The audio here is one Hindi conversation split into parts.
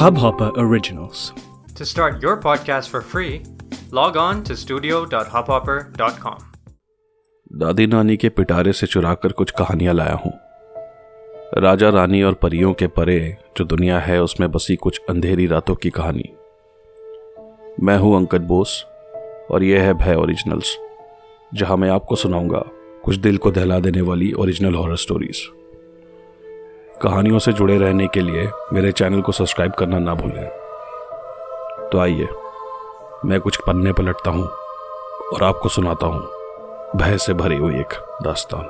Hubhopper Originals. To start your podcast for free, log on to studio.hubhopper.com. दादी नानी के पिटारे से चुराकर कुछ कहानियाँ लाया हूँ राजा रानी और परियों के परे जो दुनिया है उसमें बसी कुछ अंधेरी रातों की कहानी मैं हूँ अंकद बोस और यह है भय ओरिजिनल्स जहाँ मैं आपको सुनाऊँगा कुछ दिल को दहला देने वाली ओरिजिनल हॉरर स्टोरीज कहानियों से जुड़े रहने के लिए मेरे चैनल को सब्सक्राइब करना ना भूलें। तो आइए, मैं कुछ पन्ने पलटता हूँ और आपको सुनाता हूँ। भय से भरी हुई एक दास्तान।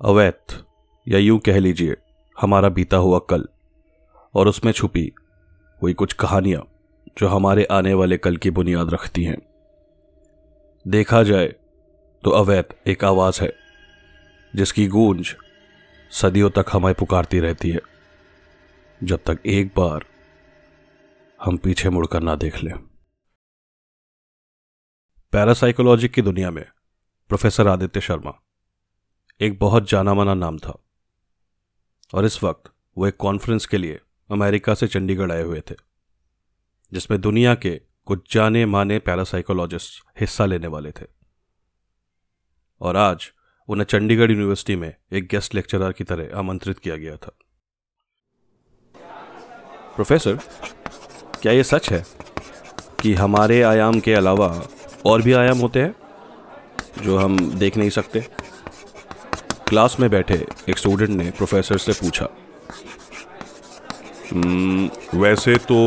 अवैध, या यूँ कह लीजिए, हमारा बीता हुआ कल और उसमें छुपी हुई कुछ कहानियाँ, जो हमारे आने वाले कल की बुनियाद रखती हैं। देखा जाए तो अवैध एक आवाज़ है, जिसकी गूंज सदियों तक हमें पुकारती रहती है, जब तक एक बार हम पीछे मुड़कर ना देख लें। पैरासाइकोलॉजी की दुनिया में प्रोफेसर आदित्य शर्मा एक बहुत जाना माना नाम था, और इस वक्त वो एक कॉन्फ्रेंस के लिए अमेरिका से चंडीगढ़ आए हुए थे, जिसमें दुनिया के कुछ जाने माने पैरासाइकोलॉजिस्ट हिस्सा लेने वाले थे। और आज उन्हें चंडीगढ़ यूनिवर्सिटी में एक गेस्ट लेक्चरर की तरह आमंत्रित किया गया था। प्रोफेसर क्या ये सच है कि हमारे आयाम के अलावा और भी आयाम होते हैं, जो हम देख नहीं सकते? क्लास में बैठे एक स्टूडेंट ने प्रोफेसर से पूछा वैसे तो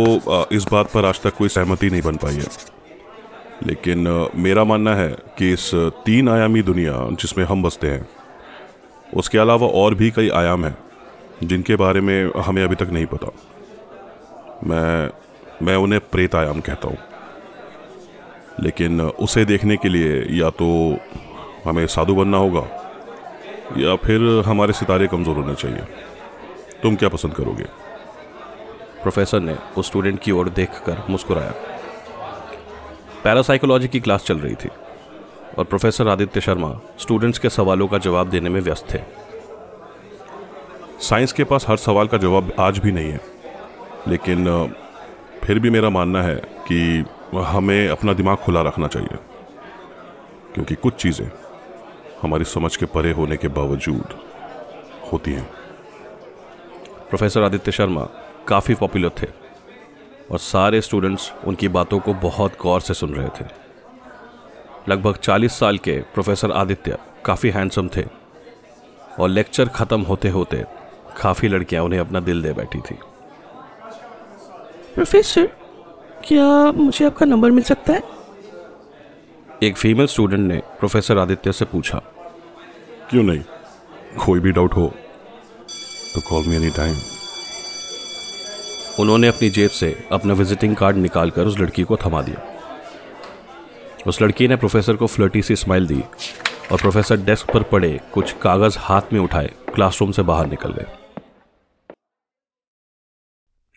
इस बात पर आज तक कोई सहमति नहीं बन पाई है। लेकिन मेरा मानना है कि इस तीन आयामी दुनिया जिसमें हम बसते हैं, उसके अलावा और भी कई आयाम हैं, जिनके बारे में हमें अभी तक नहीं पता। मैं मैं उन्हें प्रेत आयाम कहता हूँ। लेकिन, उसे देखने के लिए या तो हमें साधु बनना होगा, या फिर हमारे सितारे कमज़ोर होने चाहिए। तुम क्या पसंद करोगे? प्रोफेसर ने उस स्टूडेंट की ओर देखकर मुस्कुराया। पैरासाइकोलॉजी की क्लास चल रही थी और प्रोफेसर आदित्य शर्मा स्टूडेंट्स के सवालों का जवाब देने में व्यस्त थे। साइंस के पास हर सवाल का जवाब आज भी नहीं है, लेकिन फिर भी मेरा मानना है कि हमें अपना दिमाग खुला रखना चाहिए, क्योंकि कुछ चीज़ें हमारी समझ के परे होने के बावजूद होती हैं। प्रोफेसर आदित्य शर्मा काफ़ी पॉपुलर थे और सारे स्टूडेंट्स उनकी बातों को बहुत गौर से सुन रहे थे। लगभग 40 साल के प्रोफेसर आदित्य काफ़ी हैंडसम थे और लेक्चर ख़त्म होते होते काफ़ी लड़कियाँ उन्हें अपना दिल दे बैठी थी। प्रोफेसर क्या मुझे आपका नंबर मिल सकता है? एक फीमेल स्टूडेंट ने प्रोफेसर आदित्य से पूछा क्यों नहीं? कोई भी डाउट हो तो कॉल मी एनी टाइम उन्होंने अपनी जेब से अपना विजिटिंग कार्ड निकालकर उस लड़की को थमा दिया। उस लड़की ने प्रोफेसर को फ्लर्टी सी स्माइल दी और प्रोफेसर डेस्क पर पड़े कुछ कागज़ हाथ में उठाए क्लासरूम से बाहर निकल गए।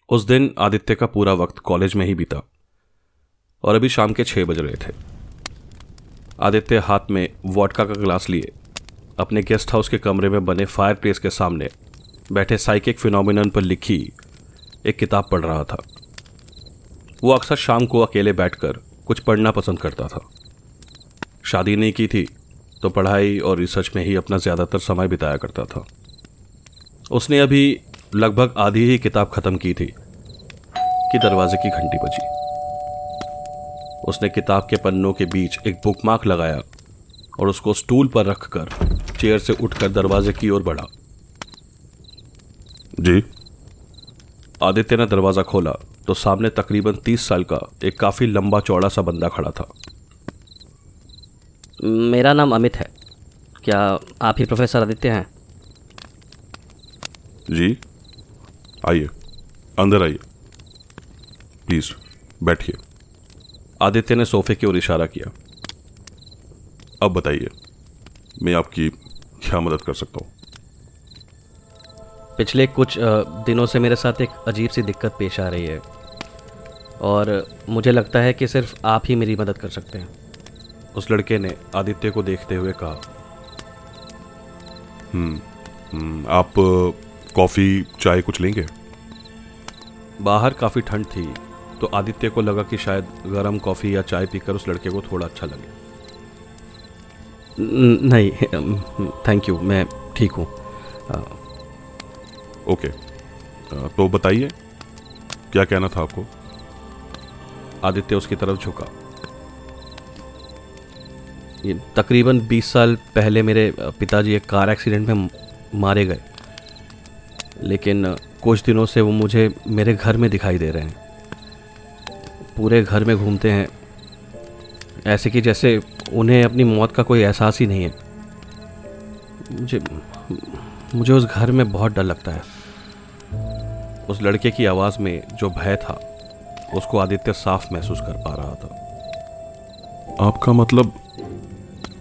उस दिन आदित्य का पूरा वक्त कॉलेज में ही बीता और अभी शाम के छह बज रहे थे। आदित्य हाथ में वॉटका का ग्लास लिए, अपने गेस्ट हाउस के कमरे में बने फायर प्लेस के सामने बैठे साइकिक फिनोमिनन पर लिखी एक किताब पढ़ रहा था। वो अक्सर शाम को अकेले बैठकर कुछ पढ़ना पसंद करता था। शादी नहीं की थी तो पढ़ाई और रिसर्च में ही अपना ज़्यादातर समय बिताया करता था। उसने अभी लगभग आधी ही किताब खत्म की थी, कि दरवाजे की घंटी बजी। उसने किताब के पन्नों के बीच एक बुकमार्क लगाया और उसको स्टूल पर रखकर चेयर से उठकर दरवाजे की ओर बढ़ा। जी? आदित्य ने दरवाज़ा खोला तो सामने तकरीबन तीस साल का एक काफ़ी लंबा चौड़ा सा बंदा खड़ा था। मेरा नाम अमित है। क्या आप ही प्रोफेसर आदित्य हैं? जी आइए अंदर आइए। प्लीज़ बैठिए। आदित्य ने सोफे की ओर इशारा किया। अब बताइए मैं आपकी क्या मदद कर सकता हूँ? पिछले कुछ दिनों से मेरे साथ एक अजीब सी दिक्कत पेश आ रही है। और मुझे लगता है कि सिर्फ़ आप ही मेरी मदद कर सकते हैं। उस लड़के ने आदित्य को देखते हुए कहा हम्म, आप कॉफ़ी चाय कुछ लेंगे? बाहर काफ़ी ठंड थी तो आदित्य को लगा कि शायद गर्म कॉफ़ी या चाय पीकर उस लड़के को थोड़ा अच्छा लगे। नहीं थैंक यू मैं ठीक हूँ। ओके। तो बताइए, क्या कहना था आपको? आदित्य उसकी तरफ़ झुका। तकरीबन 20 साल पहले मेरे पिताजी एक कार एक्सीडेंट में मारे गए। लेकिन कुछ दिनों से वो मुझे मेरे घर में दिखाई दे रहे हैं। पूरे घर में घूमते हैं। ऐसे कि जैसे उन्हें अपनी मौत का कोई एहसास ही नहीं है। मुझे मुझे उस घर में बहुत डर लगता है। उस लड़के की आवाज़ में जो भय था उसको आदित्य साफ़ महसूस कर पा रहा था। आपका मतलब?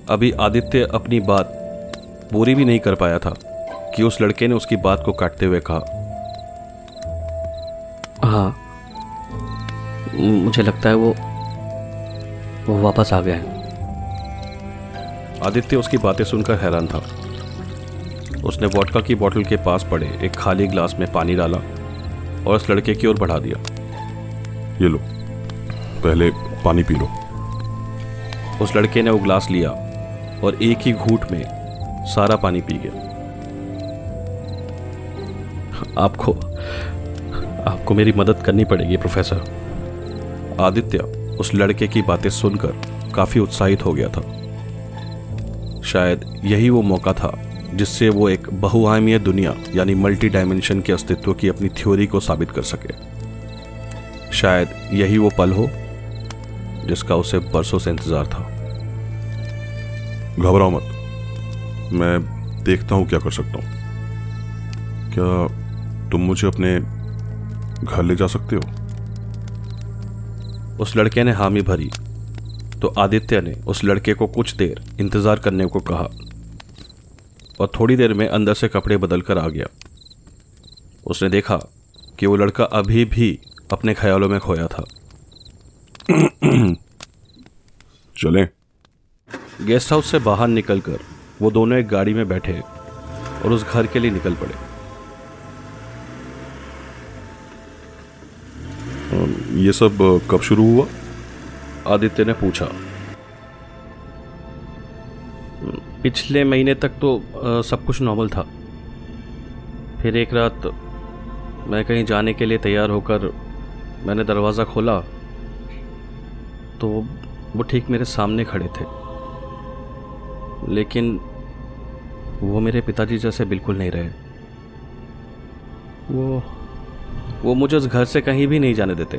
अभी आदित्य अपनी बात पूरी भी नहीं कर पाया था कि उस लड़के ने उसकी बात को काटते हुए कहा। हाँ। मुझे लगता है वो वो वापस आ गया है। आदित्य उसकी बातें सुनकर हैरान था। उसने वोडका की बोतल के पास पड़े एक खाली ग्लास में पानी डाला और उस लड़के की ओर बढ़ा दिया। ये लो पहले पानी पी लो। उस लड़के ने वो ग्लास लिया और एक ही घूट में सारा पानी पी गया। आपको आपको मेरी मदद करनी पड़ेगी प्रोफेसर। आदित्य उस लड़के की बातें सुनकर काफ़ी उत्साहित हो गया था। शायद यही वो मौका था जिससे वो एक बहुआयामीय दुनिया, यानी मल्टी डायमेंशन के अस्तित्व की अपनी थ्योरी को साबित कर सके। शायद यही वो पल हो, जिसका उसे बरसों से इंतज़ार था। घबराओ मत। मैं देखता हूँ क्या कर सकता हूँ। क्या तुम मुझे अपने घर ले जा सकते हो? उस लड़के ने हामी भरी तो आदित्य ने उस लड़के को कुछ देर इंतज़ार करने को कहा। और थोड़ी देर में अंदर से कपड़े बदल कर आ गया। उसने देखा कि वो लड़का अभी भी अपने ख्यालों में खोया था। चलें। गेस्ट हाउस से बाहर निकलकर वो दोनों एक गाड़ी में बैठे और उस घर के लिए निकल पड़े। ये सब कब शुरू हुआ? आदित्य ने पूछा। पिछले महीने तक तो अ, सब कुछ नॉर्मल था। फिर एक रात मैं कहीं जाने के लिए तैयार होकर मैंने दरवाज़ा खोला तो वो ठीक मेरे सामने खड़े थे। लेकिन वो मेरे पिताजी जैसे बिल्कुल नहीं रहे। वो वो मुझे उस घर से कहीं भी नहीं जाने देते।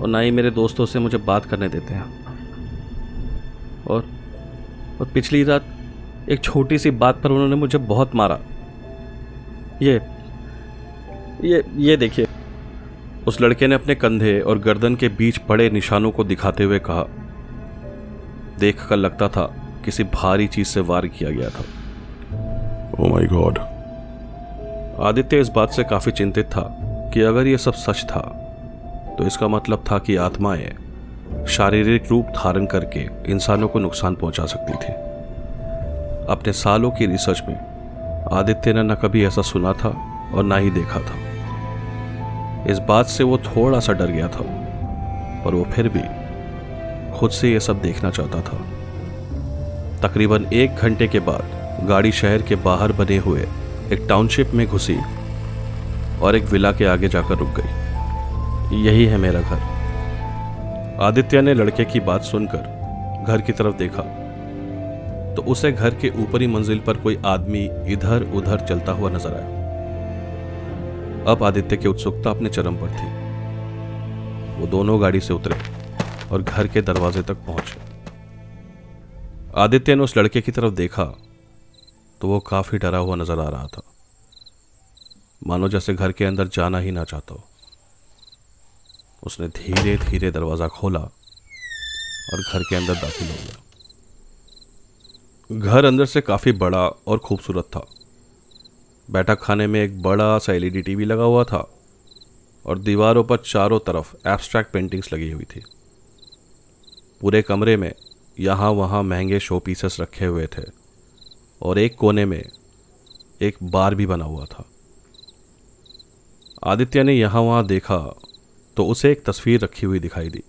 और ना ही मेरे दोस्तों से मुझे बात करने देते हैं। और और पिछली रात एक छोटी सी बात पर उन्होंने मुझे बहुत मारा। ये ये ये देखिए उस लड़के ने अपने कंधे और गर्दन के बीच पड़े निशानों को दिखाते हुए कहा। देख कर लगता था किसी भारी चीज़ से वार किया गया था। ओ माय गॉड आदित्य इस बात से काफ़ी चिंतित था कि अगर यह सब सच था तो इसका मतलब था कि आत्माएँ शारीरिक रूप धारण करके इंसानों को नुकसान पहुँचा सकती थी। अपने सालों की रिसर्च में आदित्य ने न कभी ऐसा सुना था और ना ही देखा था। इस बात से वो थोड़ा सा डर गया था, पर वो फिर भी खुद से ये सब देखना चाहता था। तकरीबन एक घंटे के बाद गाड़ी शहर के बाहर बने हुए एक टाउनशिप में घुसी और एक विला के आगे जाकर रुक गई। यही है मेरा घर। आदित्य ने लड़के की बात सुनकर घर की तरफ़ देखा। तो उसे घर के ऊपरी मंजिल पर कोई आदमी इधर उधर चलता हुआ नज़र आया। अब आदित्य की उत्सुकता अपने चरम पर थी। वो दोनों गाड़ी से उतरे और घर के दरवाजे तक पहुँचे। आदित्य ने उस लड़के की तरफ़ देखा तो वो काफ़ी डरा हुआ नज़र आ रहा था। मानो जैसे घर के अंदर जाना ही ना चाहता हो। उसने धीरे धीरे दरवाज़ा खोला और घर के अंदर दाखिल हो गया। घर अंदर से काफ़ी बड़ा और खूबसूरत था। बैठक खाने में एक बड़ा सा एलईडी टीवी लगा हुआ था और दीवारों पर चारों तरफ़ एब्स्ट्रैक्ट पेंटिंग्स लगी हुई थी। पूरे कमरे में यहाँ वहाँ महँगे शो पीसेस रखे हुए थे और एक कोने में एक बार भी बना हुआ था। आदित्य ने यहाँ वहाँ देखा तो उसे एक तस्वीर रखी हुई दिखाई दी।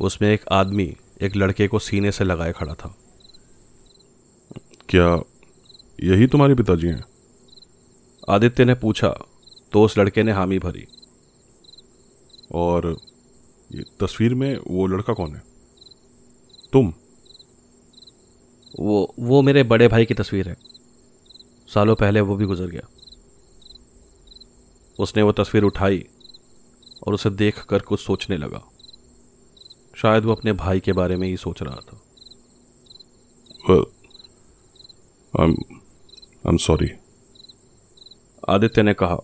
उसमें एक आदमी एक लड़के को सीने से लगाए खड़ा था। क्या यही तुम्हारे पिताजी हैं? आदित्य ने पूछा तो उस लड़के ने हामी भरी। और ये तस्वीर में वो लड़का कौन है? तुम? वो वो मेरे बड़े भाई की तस्वीर है। सालों पहले वो भी गुजर गया। उसने वो तस्वीर उठाई और उसे देख कर कुछ सोचने लगा। शायद वो अपने भाई के बारे में ही सोच रहा था। एम सॉरी आदित्य ने कहा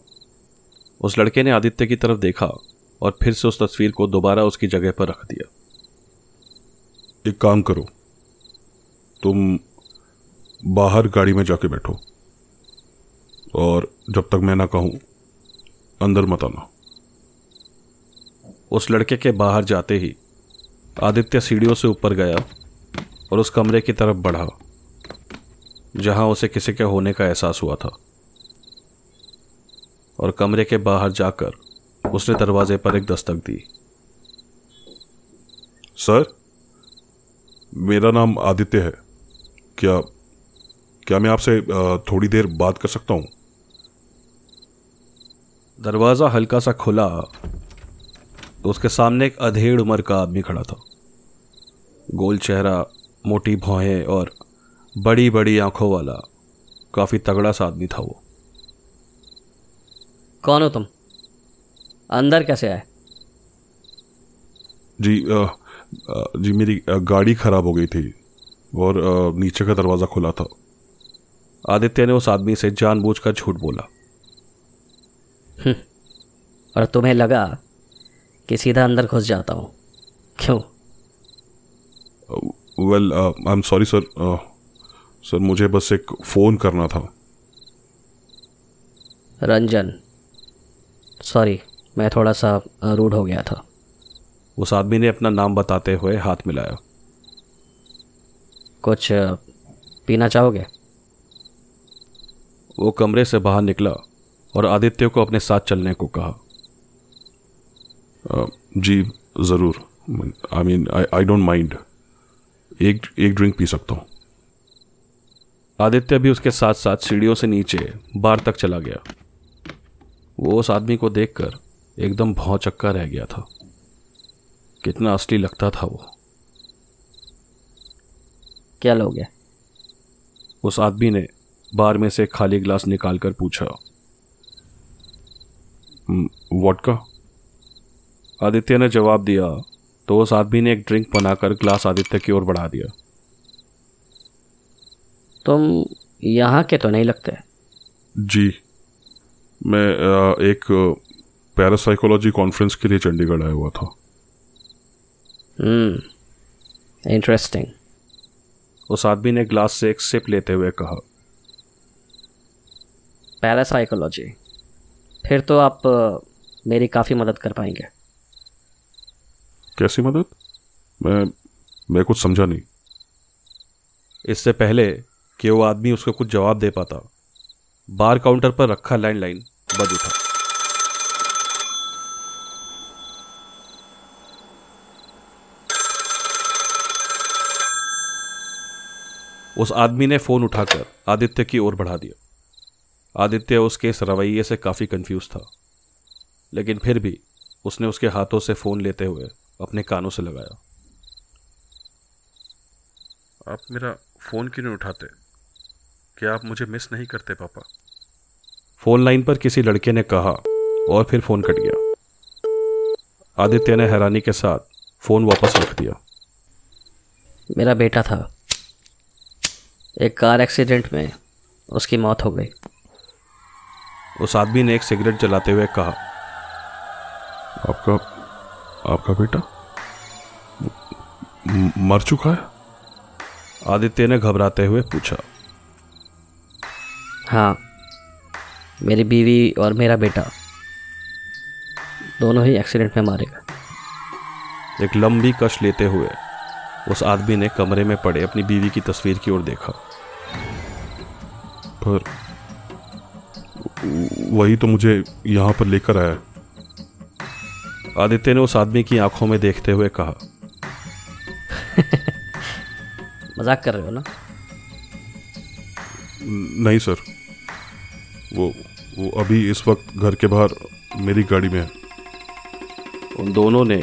उस लड़के ने आदित्य की तरफ़ देखा और फिर से उस तस्वीर को दोबारा उसकी जगह पर रख दिया। एक काम करो। तुम बाहर गाड़ी में जाके बैठो और जब तक मैं ना कहूँ अंदर मत आना। उस लड़के के बाहर जाते ही आदित्य सीढ़ियों से ऊपर गया और उस कमरे की तरफ़ बढ़ा जहाँ उसे किसी के होने का एहसास हुआ था। और कमरे के बाहर जाकर उसने दरवाजे पर एक दस्तक दी। सर मेरा नाम आदित्य है। क्या क्या मैं आपसे थोड़ी देर बात कर सकता हूँ? दरवाज़ा हल्का सा खुला तो उसके सामने एक अधेड़ उम्र का आदमी खड़ा था। गोल चेहरा मोटी भौहें और बड़ी बड़ी आँखों वाला काफ़ी तगड़ा सा आदमी था वो। कौन हो तुम? अंदर कैसे आए? जी अ, जी मेरी गाड़ी खराब हो गई थी और अ, नीचे का दरवाज़ा खुला था। आदित्य ने उस आदमी से जानबूझकर झूठ बोला। और तुम्हें लगा कि सीधा अंदर घुस जाता हूँ। क्यों? Well I am sorry sir sir मुझे बस एक फ़ोन करना था। रंजन सॉरी मैं थोड़ा सा रूड हो गया था। उस आदमी ने अपना नाम बताते हुए हाथ मिलाया। कुछ पीना चाहोगे? वो कमरे से बाहर निकला और आदित्य को अपने साथ चलने को कहा। जी ज़रूर। I mean I don't mind एक एक ड्रिंक पी सकता हूँ। आदित्य भी उसके साथ साथ सीढ़ियों से नीचे बार तक चला गया। वो उस आदमी को देखकर एकदम भौचक्का रह गया था। कितना असली लगता था वो। क्या लोगे? उस आदमी ने बार में से खाली गिलास निकालकर पूछा वॉडका आदित्य ने जवाब दिया तो उस आदमी ने एक ड्रिंक बनाकर ग्लास आदित्य की ओर बढ़ा दिया। तुम यहाँ के तो नहीं लगते? जी मैं एक पैरासाइकोलॉजी कॉन्फ्रेंस के लिए चंडीगढ़ आया हुआ था। हम्म इंटरेस्टिंग उस आदमी ने ग्लास से एक सिप लेते हुए कहा पैरासाइकोलॉजी फिर तो आप मेरी काफ़ी मदद कर पाएँगे। कैसी मदद? मैं मैं कुछ समझा नहीं। इससे पहले कि वो आदमी उसको कुछ जवाब दे पाता, बार काउंटर पर रखा लैंडलाइन बज उठा। उस आदमी ने फ़ोन उठाकर आदित्य की ओर बढ़ा दिया। आदित्य उसके इस रवैये से काफ़ी कंफ्यूज था, लेकिन फिर भी उसने उसके हाथों से फ़ोन लेते हुए अपने कानों से लगाया। आप मेरा फ़ोन क्यों नहीं उठाते? क्या आप मुझे मिस नहीं करते पापा? फ़ोन लाइन पर किसी लड़के ने कहा और फिर फ़ोन कट गया। आदित्य ने हैरानी के साथ फ़ोन वापस रख दिया। मेरा बेटा था। एक कार एक्सीडेंट में उसकी मौत हो गई। उस आदमी ने एक सिगरेट जलाते हुए कहा आपका आपका बेटा? मर चुका है? आदित्य ने घबराते हुए पूछा। हाँ मेरी बीवी और मेरा बेटा दोनों ही एक्सीडेंट में मारे गए। एक लंबी कश लेते हुए उस आदमी ने कमरे में पड़े अपनी बीवी की तस्वीर की ओर देखा। पर वही तो मुझे यहाँ पर लेकर आया। आदित्य ने उस आदमी की आँखों में देखते हुए कहा मज़ाक कर रहे हो ना? नहीं सर। वो वो अभी इस वक्त घर के बाहर मेरी गाड़ी में है। उन दोनों ने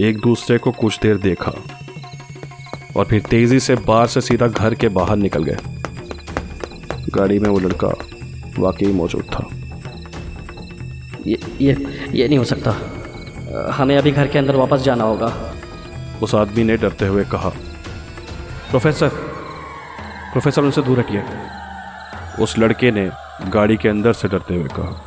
एक दूसरे को कुछ देर देखा और फिर तेज़ी से बाहर से सीधा घर के बाहर निकल गए। गाड़ी में वो लड़का वाकई मौजूद था। ये ये ये नहीं हो सकता। हमें अभी घर के अंदर वापस जाना होगा। उस आदमी ने डरते हुए कहा प्रोफेसर प्रोफेसर उनसे दूर हटिए उस लड़के ने गाड़ी के अंदर से डरते हुए कहा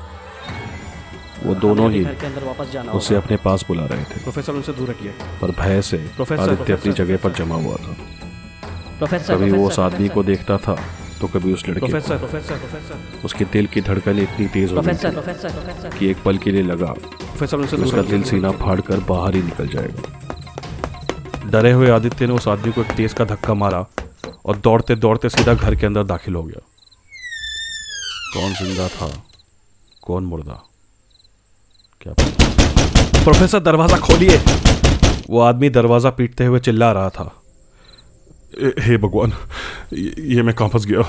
वो दोनों ही घर के अंदर वापस जाना उसे अपने पास बुला रहे थे। प्रोफेसर उनसे दूर हटिए पर भय से आदित्य अपनी जगह पर जमा हुआ था। प्रोफेसर कभी वो उस आदमी को देखता था। तो कभी उस लड़के प्रोफेसर प्रोफेसर प्रोफेसर उसके दिल की धड़कन इतनी तेज हो गई कि एक पल के लिए लगा। दूर उसका दिल सीना फाड़ कर बाहर ही निकल जाएगा। डरे हुए आदित्य ने उस आदमी को एक तेज का धक्का मारा और दौड़ते दौड़ते सीधा घर के अंदर दाखिल हो गया। कौन ज़िंदा था? कौन मुर्दा? क्या प्रोफेसर दरवाज़ा खोलिए। वो आदमी दरवाज़ा पीटते हुए चिल्ला रहा था। हे भगवान ये मैं कहाँ फंस गया?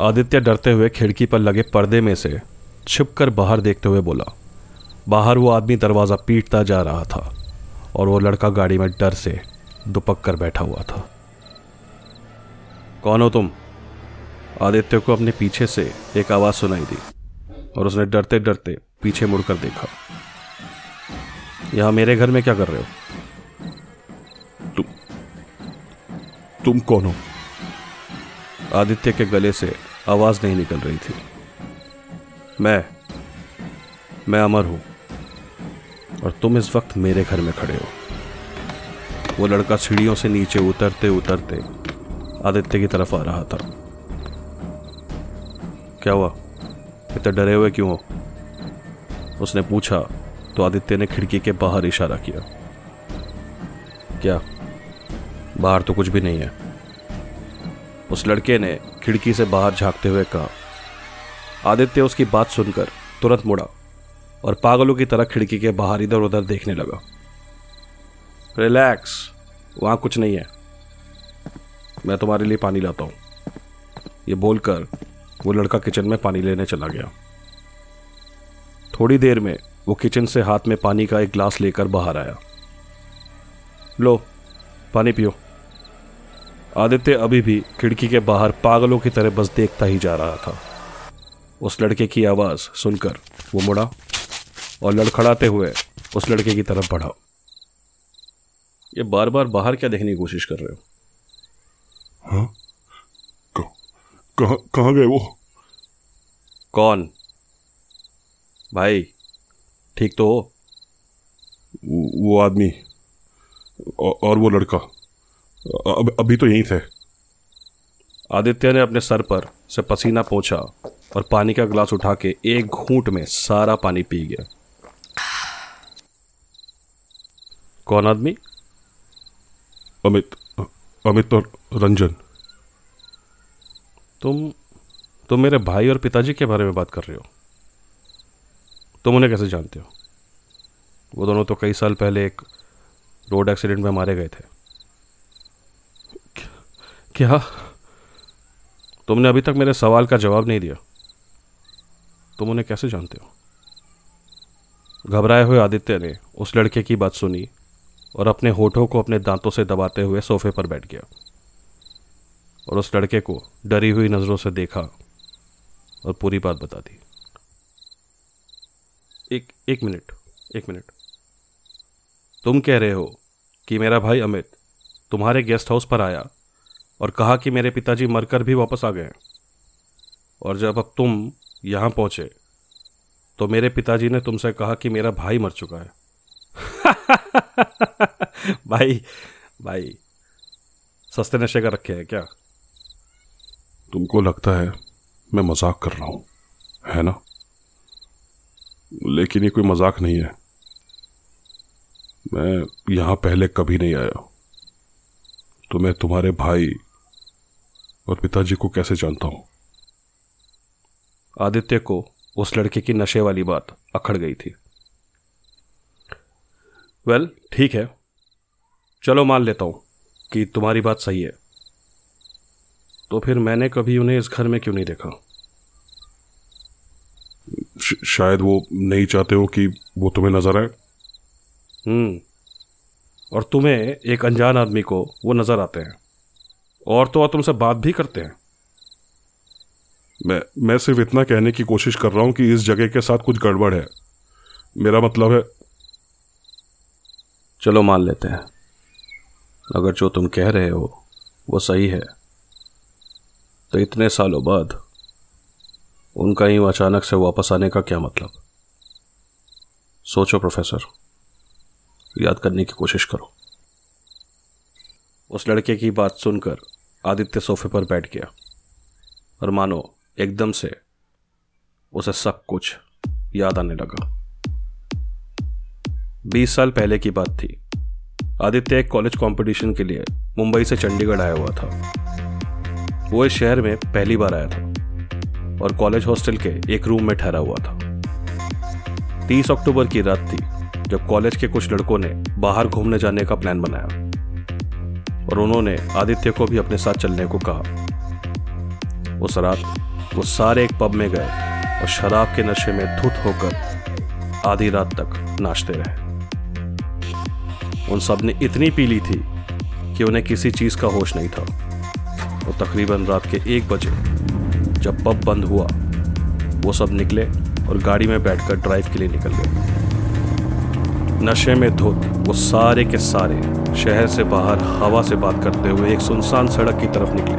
आदित्य डरते हुए खिड़की पर लगे पर्दे में से छिपकर बाहर देखते हुए बोला बाहर वो आदमी दरवाज़ा पीटता जा रहा था और वो लड़का गाड़ी में डर से दुपक कर बैठा हुआ था। कौन हो तुम? आदित्य को अपने पीछे से एक आवाज़ सुनाई दी और उसने डरते डरते पीछे मुड़कर देखा यहाँ मेरे घर में क्या कर रहे हो? तुम कौन हो? आदित्य के गले से आवाज़ नहीं निकल रही थी। मैं मैं अमर हूँ और तुम इस वक्त मेरे घर में खड़े हो। वो लड़का सीढ़ियों से नीचे उतरते उतरते आदित्य की तरफ़ आ रहा था। क्या हुआ? इतने डरे हुए क्यों हो? उसने पूछा तो आदित्य ने खिड़की के बाहर इशारा किया। क्या? बाहर तो कुछ भी नहीं है। उस लड़के ने खिड़की से बाहर झांकते हुए कहा, आदित्य, उसकी बात सुनकर तुरंत मुड़ा और पागलों की तरह खिड़की के बाहर इधर उधर देखने लगा। रिलैक्स, वहाँ कुछ नहीं है। मैं तुम्हारे लिए पानी लाता हूँ। ये बोलकर वो लड़का किचन में पानी लेने चला गया। थोड़ी देर में वो किचन से हाथ में पानी का एक ग्लास लेकर बाहर आया। लो, पानी पियो। आदित्य अभी भी खिड़की के बाहर पागलों की तरह बस देखता ही जा रहा था। उस लड़के की आवाज़ सुनकर वो मुड़ा और लड़खड़ाते हुए उस लड़के की तरफ़ बढ़ा। ये बार बार बाहर क्या देखने की कोशिश कर रहे हो? हाँ? कहाँ कहाँ गए वो? कौन? भाई ठीक तो हो? वो वो आदमी और वो लड़का। अब अभी तो यहीं थे। आदित्य ने अपने सर पर से पसीना पोंछा और पानी का गिलास उठा के एक घूंट में सारा पानी पी गया। कौन आदमी? अमित अमित और रंजन। तुम तुम मेरे भाई और पिताजी के बारे में बात कर रहे हो। तुम उन्हें कैसे जानते हो? वो दोनों तो कई साल पहले एक रोड एक्सीडेंट में मारे गए थे। क्या तुमने अभी तक मेरे सवाल का जवाब नहीं दिया। तुम उन्हें कैसे जानते हो? घबराए हुए आदित्य ने उस लड़के की बात सुनी और अपने होठों को अपने दांतों से दबाते हुए सोफे पर बैठ गया और उस लड़के को डरी हुई नज़रों से देखा और पूरी बात बता दी। एक एक मिनट एक मिनट। तुम कह रहे हो कि मेरा भाई अमित तुम्हारे गेस्ट हाउस पर आया और कहा कि मेरे पिताजी मरकर भी वापस आ गए और जब अब तुम यहाँ पहुँचे तो मेरे पिताजी ने तुमसे कहा कि मेरा भाई मर चुका है। भाई भाई, सस्ते नशे का रखे हैं क्या? तुमको लगता है मैं मज़ाक कर रहा हूँ, है ना? लेकिन ये कोई मज़ाक नहीं है। मैं यहाँ पहले कभी नहीं आया। तो मैं तुम्हारे भाई और पिताजी को कैसे जानता हूँ? आदित्य को उस लड़के की नशे वाली बात अखड़ गई थी। वेल well, ठीक है। चलो मान लेता हूँ कि तुम्हारी बात सही है। तो फिर मैंने कभी उन्हें इस घर में क्यों नहीं देखा? शायद वो नहीं चाहते हो कि वो तुम्हें नज़र आए? हम्म। और तुम्हें एक अनजान आदमी को वो नज़र आते हैं। और तो और तुमसे बात भी करते हैं। मैं मैं सिर्फ़ इतना कहने की कोशिश कर रहा हूँ कि इस जगह के साथ कुछ गड़बड़ है। मेरा मतलब है चलो मान लेते हैं। अगर जो तुम कह रहे हो वो सही है। तो इतने सालों बाद उनका ही अचानक से वापस आने का क्या मतलब? सोचो प्रोफेसर। याद करने की कोशिश करो। उस लड़के की बात सुनकर आदित्य सोफे पर बैठ गया। और मानो, एकदम से उसे सब कुछ याद आने लगा। बीस साल पहले की बात थी। आदित्य एक कॉलेज कंपटीशन के लिए मुंबई से चंडीगढ़ आया हुआ था। वो इस शहर में पहली बार आया था और कॉलेज हॉस्टल के एक रूम में ठहरा हुआ था। तीस अक्टूबर की रात थी जब कॉलेज के कुछ लड़कों ने बाहर घूमने जाने का प्लान बनाया। और उन्होंने आदित्य को भी अपने साथ चलने को कहा। उस रात वो सारे एक पब में गए और शराब के नशे में धुत होकर आधी रात तक नाचते रहे। उन सबने इतनी पी ली थी कि उन्हें किसी चीज़ का होश नहीं था। और तकरीबन रात के एक बजे जब पब बंद हुआ, वो सब निकले और गाड़ी में बैठकर ड्राइव के लिए निकल गए। नशे में धुत, वो सारे के सारे शहर से बाहर हवा से बात करते हुए एक सुनसान सड़क की तरफ़ निकले।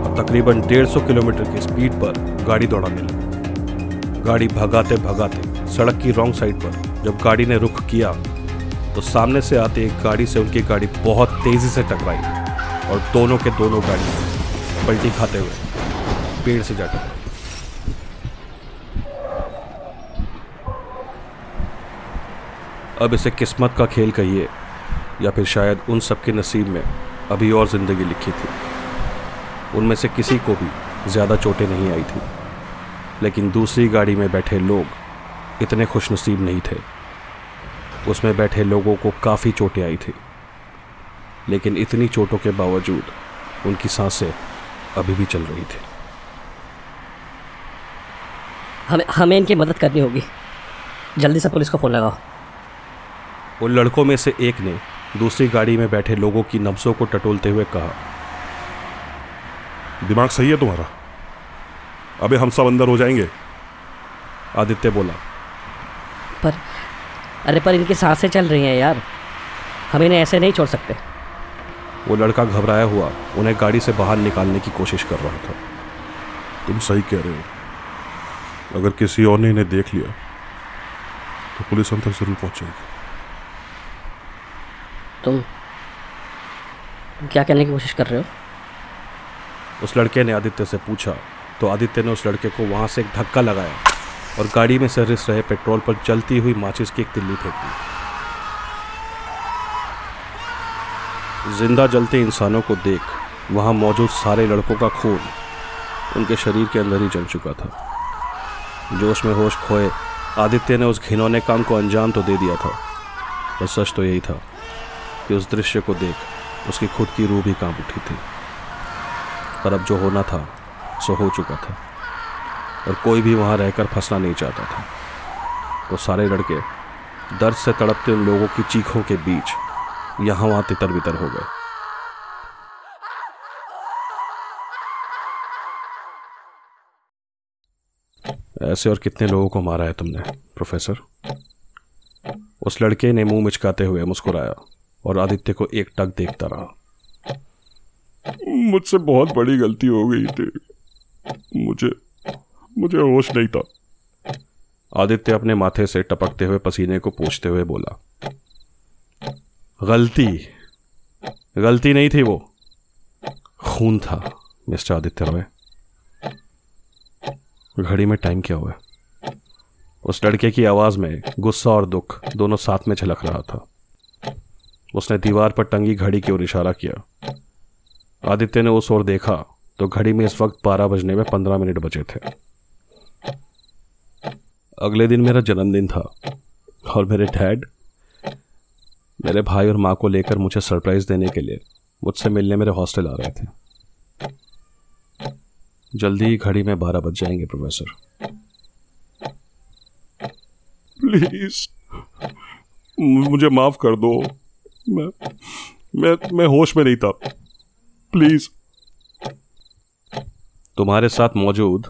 और तकरीबन 150 किलोमीटर की स्पीड पर गाड़ी दौड़ाने लगे गाड़ी भगाते भगाते सड़क की रॉन्ग साइड पर जब गाड़ी ने रुख किया तो सामने से आते एक गाड़ी से उनकी गाड़ी बहुत तेज़ी से टकराई और दोनों के दोनों गाड़ी पलटी खाते हुए पेड़ से जा टकराई। अब इसे किस्मत का खेल कहिए, या फिर शायद उन सबके नसीब में अभी और ज़िंदगी लिखी थी। उनमें से किसी को भी ज़्यादा चोटें नहीं आई थी। लेकिन दूसरी गाड़ी में बैठे लोग इतने खुशनसीब नहीं थे। उसमें बैठे लोगों को काफ़ी चोटें आई थी। लेकिन इतनी चोटों के बावजूद उनकी साँसें अभी भी चल रही थी। हमें हमें इनकी मदद करनी होगी। जल्दी से पुलिस को फ़ोन लगाओ। उन लड़कों में से एक ने दूसरी गाड़ी में बैठे लोगों की नब्सों को टटोलते हुए कहा दिमाग सही है तुम्हारा? अबे हम सब अंदर हो जाएँगे आदित्य बोला। पर अरे पर इनकी साँसें चल रही हैं यार। हम इन्हें ऐसे नहीं छोड़ सकते। वो लड़का घबराया हुआ उन्हें गाड़ी से बाहर निकालने की कोशिश कर रहा था। तुम सही कह रहे हो। अगर किसी और ने इन्हें देख लिया तो पुलिस हम तक ज़रूर पहुंचेगी। तुम क्या कहने की कोशिश कर रहे हो? उस लड़के ने आदित्य से पूछा तो आदित्य ने उस लड़के को वहाँ से एक धक्का लगाया और गाड़ी में से रिस रहे पेट्रोल पर चलती हुई माचिस की एक तिल्ली फेंक दी। ज़िंदा जलते इंसानों को देख, वहाँ मौजूद सारे लड़कों का खून उनके शरीर के अंदर ही जल चुका था। जोश में होश खोए, आदित्य ने उस घिनौने काम को अंजाम तो दे दिया था, पर सच तो यही था। कि उस दृश्य को देख उसकी खुद की रूह भी काँप उठी थी। पर अब जो होना था, सो हो चुका था। और कोई भी वहाँ रहकर फंसना नहीं चाहता था। तो सारे लड़के दर्द से तड़पते उन लोगों की चीखों के बीच यहाँ वहाँ तितर बितर हो गए। ऐसे और कितने लोगों को मारा है तुमने, प्रोफेसर? उस लड़के ने मुँह मिचकाते हुए मुस्कुराया। और आदित्य को एक टक देखता रहा। मुझसे बहुत बड़ी गलती हो गई थी। मुझे मुझे होश नहीं था। आदित्य अपने माथे से टपकते हुए पसीने को पूछते हुए बोला गलती गलती नहीं थी वो। खून था मिस्टर आदित्य रॉय। घड़ी में टाइम क्या हुआ? उस लड़के की आवाज़ में गुस्सा और दुख दोनों साथ में झलक रहा था। उसने दीवार पर टंगी घड़ी की ओर इशारा किया। आदित्य ने उस ओर देखा तो घड़ी में इस वक्त बारह बजने में पंद्रह मिनट बचे थे। अगले दिन मेरा जन्मदिन था, और मेरे डैड, मेरे भाई और माँ को लेकर मुझे सरप्राइज़ देने के लिए मुझसे मिलने मेरे हॉस्टल आ रहे थे। जल्दी ही घड़ी में बारह बज जाएँगे, प्रोफेसर। प्लीज़ मुझे माफ़ कर दो। मैं मैं मैं होश में नहीं था। प्लीज़ तुम्हारे साथ मौजूद,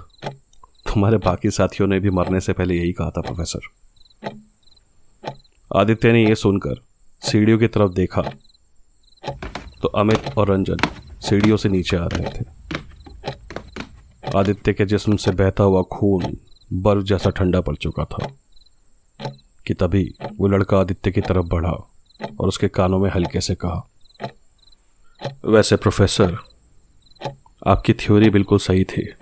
तुम्हारे बाकी साथियों ने भी मरने से पहले यही कहा था प्रोफेसर आदित्य ने यह सुनकर सीढ़ियों की तरफ़ देखा तो अमित और रंजन सीढ़ियों से नीचे आ रहे थे। आदित्य के जिस्म से बहता हुआ खून बर्फ़ जैसा ठंडा पड़ चुका था कि तभी वो लड़का आदित्य की तरफ़ बढ़ा। और उसके कानों में हल्के से कहा वैसे प्रोफेसर आपकी थ्योरी बिल्कुल सही थी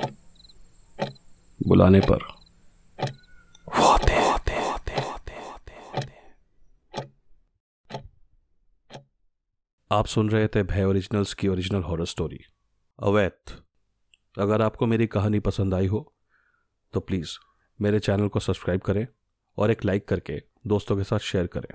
बुलाने पर। आप सुन रहे थे भय ओरिजिनल्स की ओरिजिनल हॉरर स्टोरी अवैध अगर आपको मेरी कहानी पसंद आई हो तो प्लीज़ मेरे चैनल को सब्सक्राइब करें और एक लाइक करके दोस्तों के साथ शेयर करें।